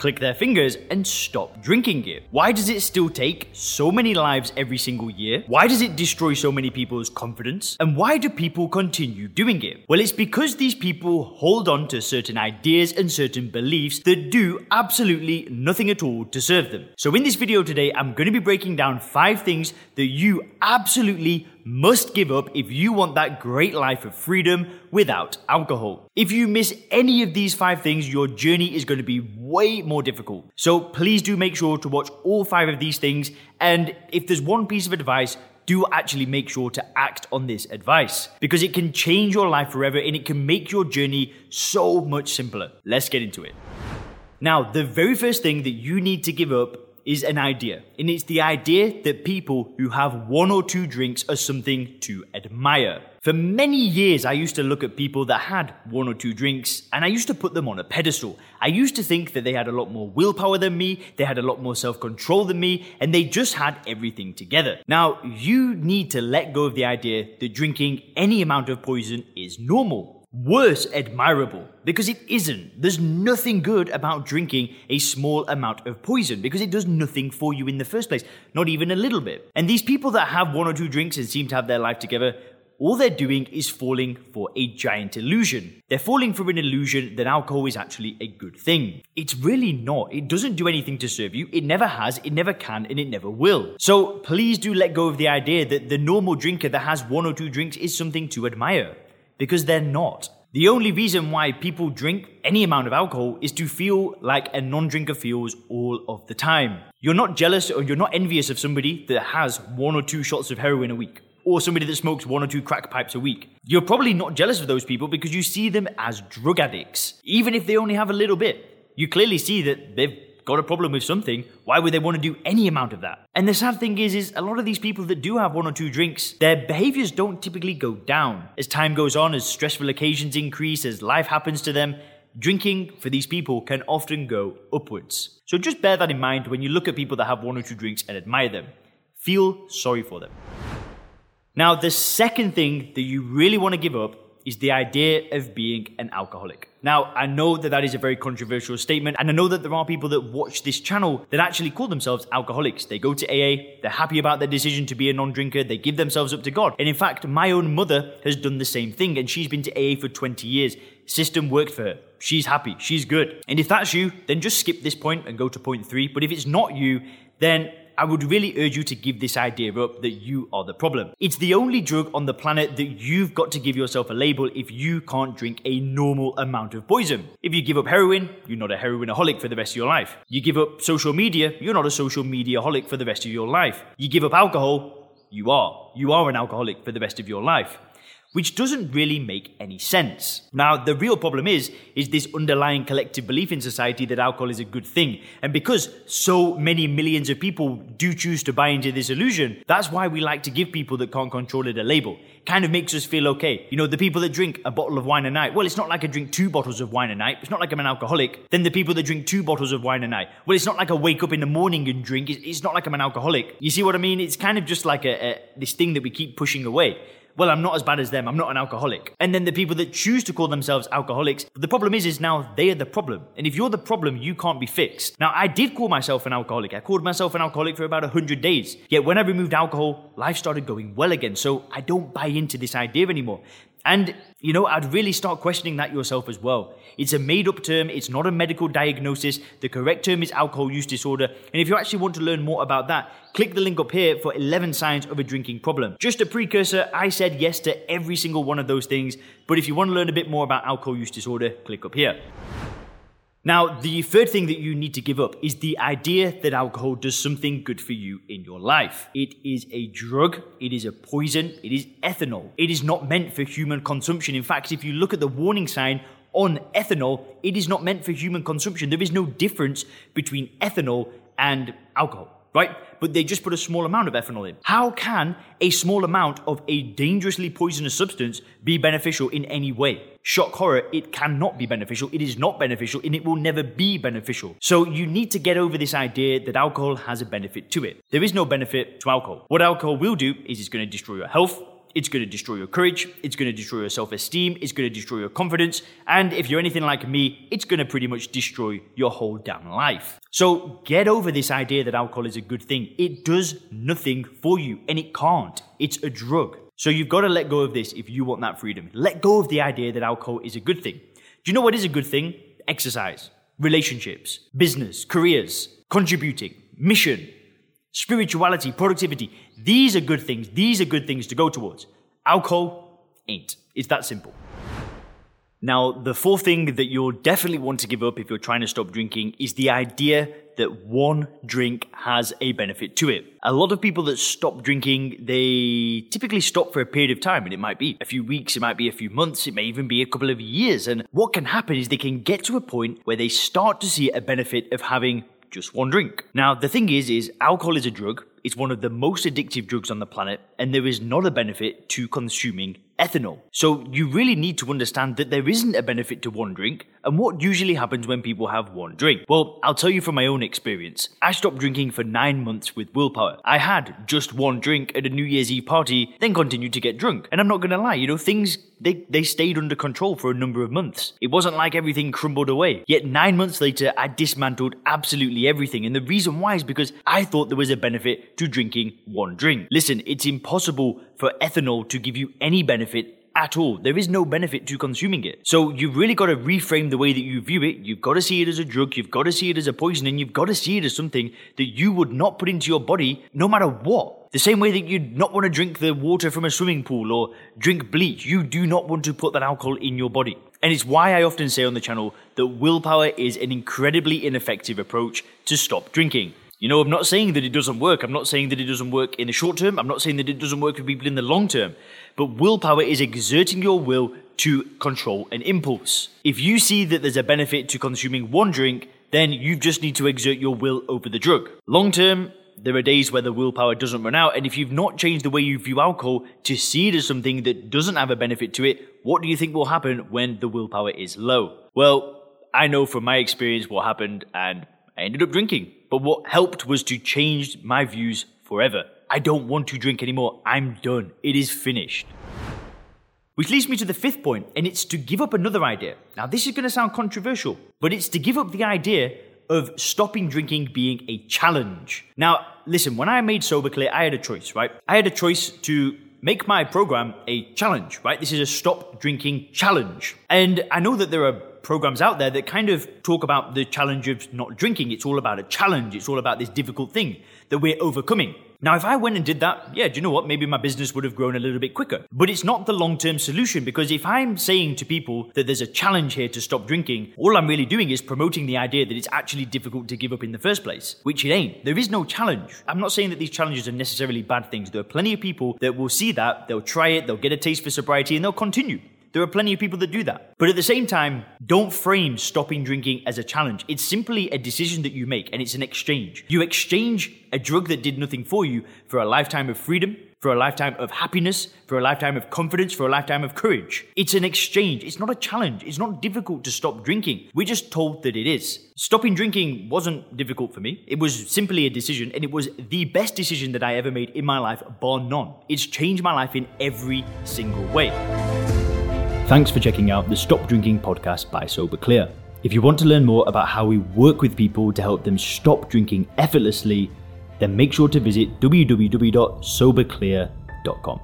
click their fingers and stop drinking it? Why does it still take so many lives every single year? Why does it destroy so many people's confidence? And why do people continue doing it? Well, it's because these people hold on to certain ideas and certain beliefs that do absolutely nothing at all to serve them. So, in this video today, I'm going to be breaking down five things that you absolutely must give up if you want that great life of freedom without alcohol. If you miss any of these five things, your journey is going to be way more difficult. So please do make sure to watch all five of these things. And if there's one piece of advice, do actually make sure to act on this advice because it can change your life forever and it can make your journey so much simpler. Let's get into it. Now, the very first thing that you need to give up is an idea. And it's the idea that people who have one or two drinks are something to admire. For many years, I used to look at people that had one or two drinks and I used to put them on a pedestal. I used to think that they had a lot more willpower than me, they had a lot more self control than me, and they just had everything together. Now, you need to let go of the idea that drinking any amount of poison is normal worse admirable because it isn't. There's nothing good about drinking a small amount of poison because it does nothing for you in the first place, not even a little bit. And these people that have one or two drinks and seem to have their life together, all they're doing is falling for a giant illusion. They're falling for an illusion that alcohol is actually a good thing. It's really not. It doesn't do anything to serve you. It never has, it never can, and it never will. So please do let go of the idea that the normal drinker that has one or two drinks is something to admire because they're not. The only reason why people drink any amount of alcohol is to feel like a non drinker feels all of the time. You're not jealous or you're not envious of somebody that has one or two shots of heroin a week, or somebody that smokes one or two crack pipes a week. You're probably not jealous of those people because you see them as drug addicts, even if they only have a little bit. You clearly see that they've got a problem with something, why would they want to do any amount of that? And the sad thing is, is a lot of these people that do have one or two drinks, their behaviors don't typically go down. As time goes on, as stressful occasions increase, as life happens to them, drinking for these people can often go upwards. So just bear that in mind when you look at people that have one or two drinks and admire them. Feel sorry for them. Now, the second thing that you really want to give up is the idea of being an alcoholic. Now, I know that that is a very controversial statement, and I know that there are people that watch this channel that actually call themselves alcoholics. They go to AA, they're happy about their decision to be a non drinker, they give themselves up to God. And in fact, my own mother has done the same thing, and she's been to AA for 20 years. System worked for her. She's happy, she's good. And if that's you, then just skip this point and go to point three. But if it's not you, then I would really urge you to give this idea up that you are the problem. It's the only drug on the planet that you've got to give yourself a label if you can't drink a normal amount of poison. If you give up heroin, you're not a heroinaholic for the rest of your life. You give up social media, you're not a social mediaholic for the rest of your life. You give up alcohol, you are. You are an alcoholic for the rest of your life which doesn't really make any sense. Now, the real problem is, is this underlying collective belief in society that alcohol is a good thing. And because so many millions of people do choose to buy into this illusion, that's why we like to give people that can't control it a label. Kind of makes us feel okay. You know, the people that drink a bottle of wine a night, well, it's not like I drink two bottles of wine a night. It's not like I'm an alcoholic. Then the people that drink two bottles of wine a night, well, it's not like I wake up in the morning and drink. It's not like I'm an alcoholic. You see what I mean? It's kind of just like a, a this thing that we keep pushing away well, I'm not as bad as them. I'm not an alcoholic. And then the people that choose to call themselves alcoholics, the problem is, is now they are the problem. And if you're the problem, you can't be fixed. Now, I did call myself an alcoholic. I called myself an alcoholic for about 100 days. Yet when I removed alcohol, life started going well again. So I don't buy into this idea anymore. And, you know, I'd really start questioning that yourself as well. It's a made up term, it's not a medical diagnosis. The correct term is alcohol use disorder. And if you actually want to learn more about that, click the link up here for 11 signs of a drinking problem. Just a precursor, I said yes to every single one of those things. But if you want to learn a bit more about alcohol use disorder, click up here. Now, the third thing that you need to give up is the idea that alcohol does something good for you in your life. It is a drug, it is a poison, it is ethanol. It is not meant for human consumption. In fact, if you look at the warning sign on ethanol, it is not meant for human consumption. There is no difference between ethanol and alcohol. Right? But they just put a small amount of ethanol in. How can a small amount of a dangerously poisonous substance be beneficial in any way? Shock horror, it cannot be beneficial, it is not beneficial, and it will never be beneficial. So you need to get over this idea that alcohol has a benefit to it. There is no benefit to alcohol. What alcohol will do is it's going to destroy your health, it's going to destroy your courage, it's going to destroy your self esteem, it's going to destroy your confidence, and if you're anything like me, it's going to pretty much destroy your whole damn life. So get over this idea that alcohol is a good thing. It does nothing for you, and it can't. It's a drug. So you've got to let go of this if you want that freedom. Let go of the idea that alcohol is a good thing. Do you know what is a good thing? Exercise, relationships, business, careers, contributing, mission, spirituality, productivity. These are good things. These are good things to go towards. Alcohol ain't. It's that simple. Now, the fourth thing that you'll definitely want to give up if you're trying to stop drinking is the idea that one drink has a benefit to it. A lot of people that stop drinking, they typically stop for a period of time, and it might be a few weeks, it might be a few months, it may even be a couple of years. And what can happen is they can get to a point where they start to see a benefit of having just one drink. Now, the thing is, is alcohol is a drug. It's one of the most addictive drugs on the planet, and there is not a benefit to consuming ethanol. So you really need to understand that there isn't a benefit to one drink, and what usually happens when people have one drink. Well, I'll tell you from my own experience. I stopped drinking for nine months with willpower. I had just one drink at a New Year's Eve party, then continued to get drunk. And I'm not gonna lie, you know, things they, they stayed under control for a number of months. It wasn't like everything crumbled away. Yet nine months later, I dismantled absolutely everything. And the reason why is because I thought there was a benefit to drinking one drink. Listen, it's impossible for ethanol to give you any benefit at all. There is no benefit to consuming it. So you've really got to reframe the way that you view it. You've got to see it as a drug. You've got to see it as a poison and you've got to see it as something that you would not put into your body no matter what. The same way that you'd not want to drink the water from a swimming pool or drink bleach, you do not want to put that alcohol in your body. And it's why I often say on the channel that willpower is an incredibly ineffective approach to stop drinking. You know, I'm not saying that it doesn't work. I'm not saying that it doesn't work in the short term. I'm not saying that it doesn't work for people in the long term. But willpower is exerting your will to control an impulse. If you see that there's a benefit to consuming one drink, then you just need to exert your will over the drug. Long term, there are days where the willpower doesn't run out, and if you've not changed the way you view alcohol to see it as something that doesn't have a benefit to it, what do you think will happen when the willpower is low? Well, I know from my experience what happened, and I ended up drinking. But what helped was to change my views forever. I don't want to drink anymore. I'm done. It is finished. Which leads me to the fifth point, and it's to give up another idea. Now, this is going to sound controversial, but it's to give up the idea of stopping drinking being a challenge. Now, listen, when I made Sober Clear, I had a choice, right? I had a choice to make my program a challenge, right? This is a stop drinking challenge. And I know that there are programs out there that kind of talk about the challenge of not drinking. It's all about a challenge. It's all about this difficult thing that we're overcoming. Now, if I went and did that, yeah, do you know what? Maybe my business would have grown a little bit quicker. But it's not the long term solution because if I'm saying to people that there's a challenge here to stop drinking, all I'm really doing is promoting the idea that it's actually difficult to give up in the first place, which it ain't. There is no challenge. I'm not saying that these challenges are necessarily bad things. There are plenty of people that will see that, they'll try it, they'll get a taste for sobriety, and they'll continue. There are plenty of people that do that. But at the same time, don't frame stopping drinking as a challenge. It's simply a decision that you make and it's an exchange. You exchange a drug that did nothing for you for a lifetime of freedom, for a lifetime of happiness, for a lifetime of confidence, for a lifetime of courage. It's an exchange. It's not a challenge. It's not difficult to stop drinking. We're just told that it is. Stopping drinking wasn't difficult for me. It was simply a decision, and it was the best decision that I ever made in my life, bar none. It's changed my life in every single way. Thanks for checking out the Stop Drinking podcast by Sober Clear. If you want to learn more about how we work with people to help them stop drinking effortlessly, then make sure to visit www.soberclear.com.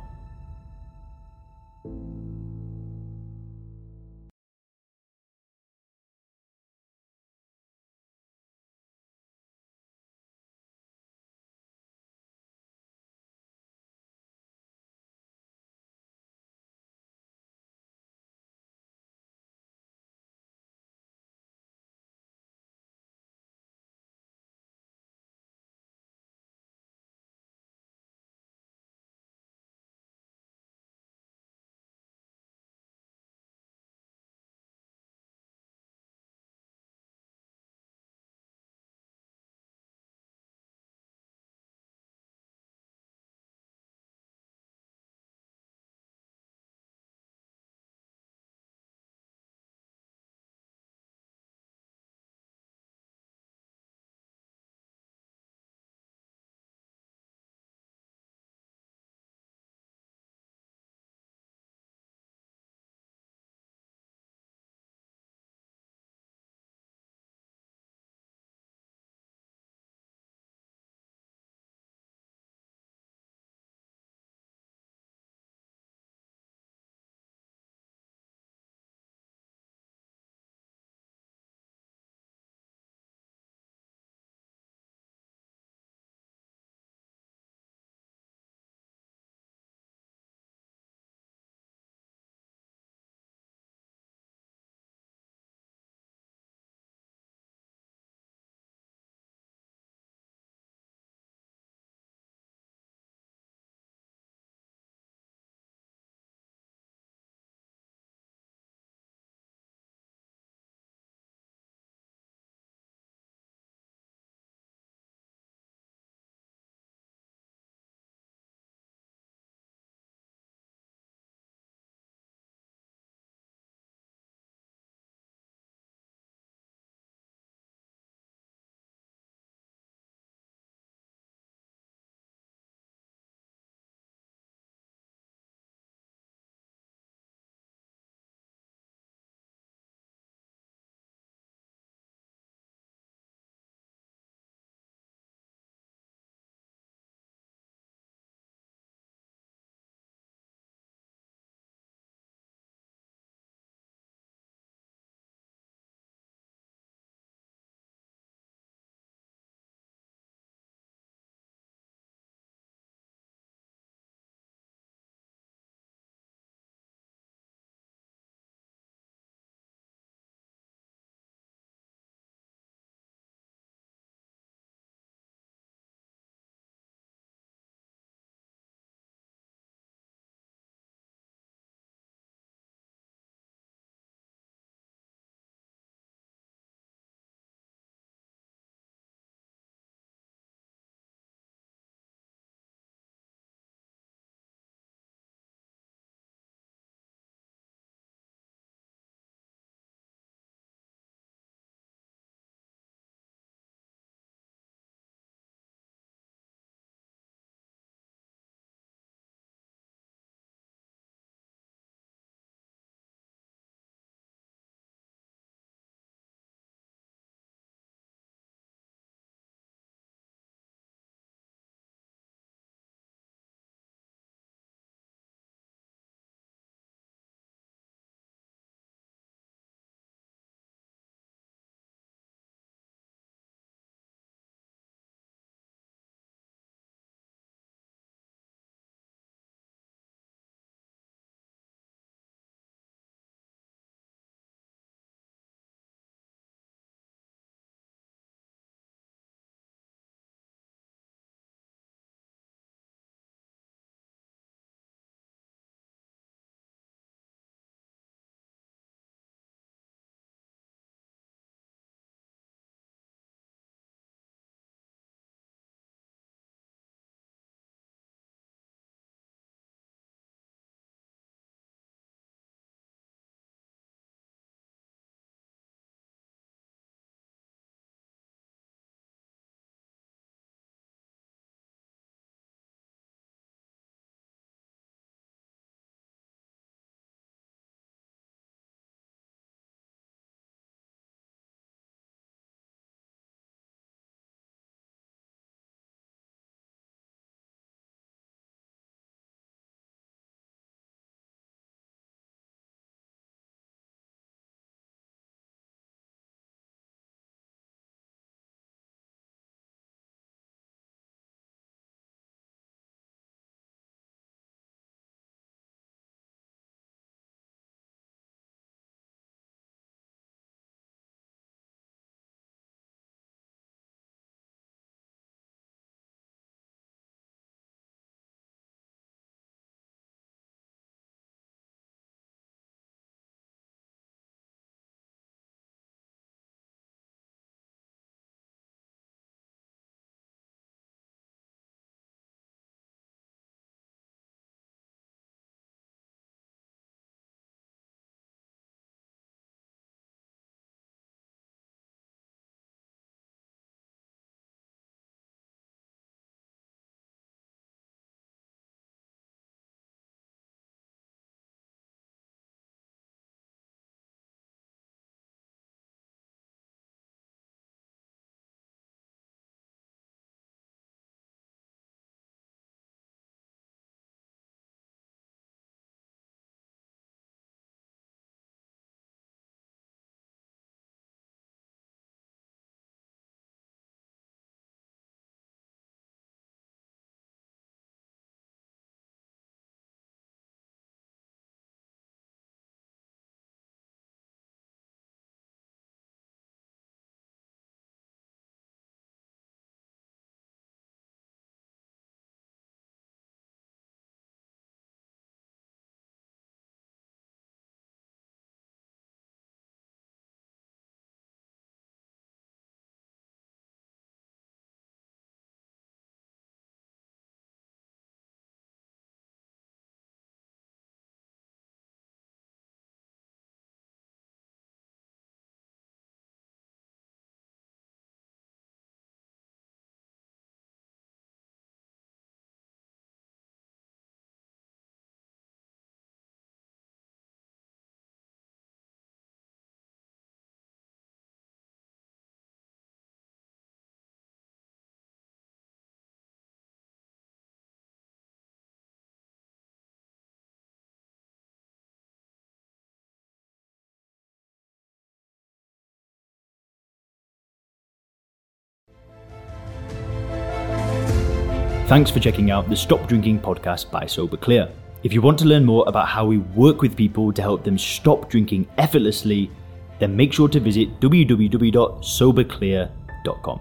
Thanks for checking out the Stop Drinking podcast by Sober Clear. If you want to learn more about how we work with people to help them stop drinking effortlessly, then make sure to visit www.soberclear.com.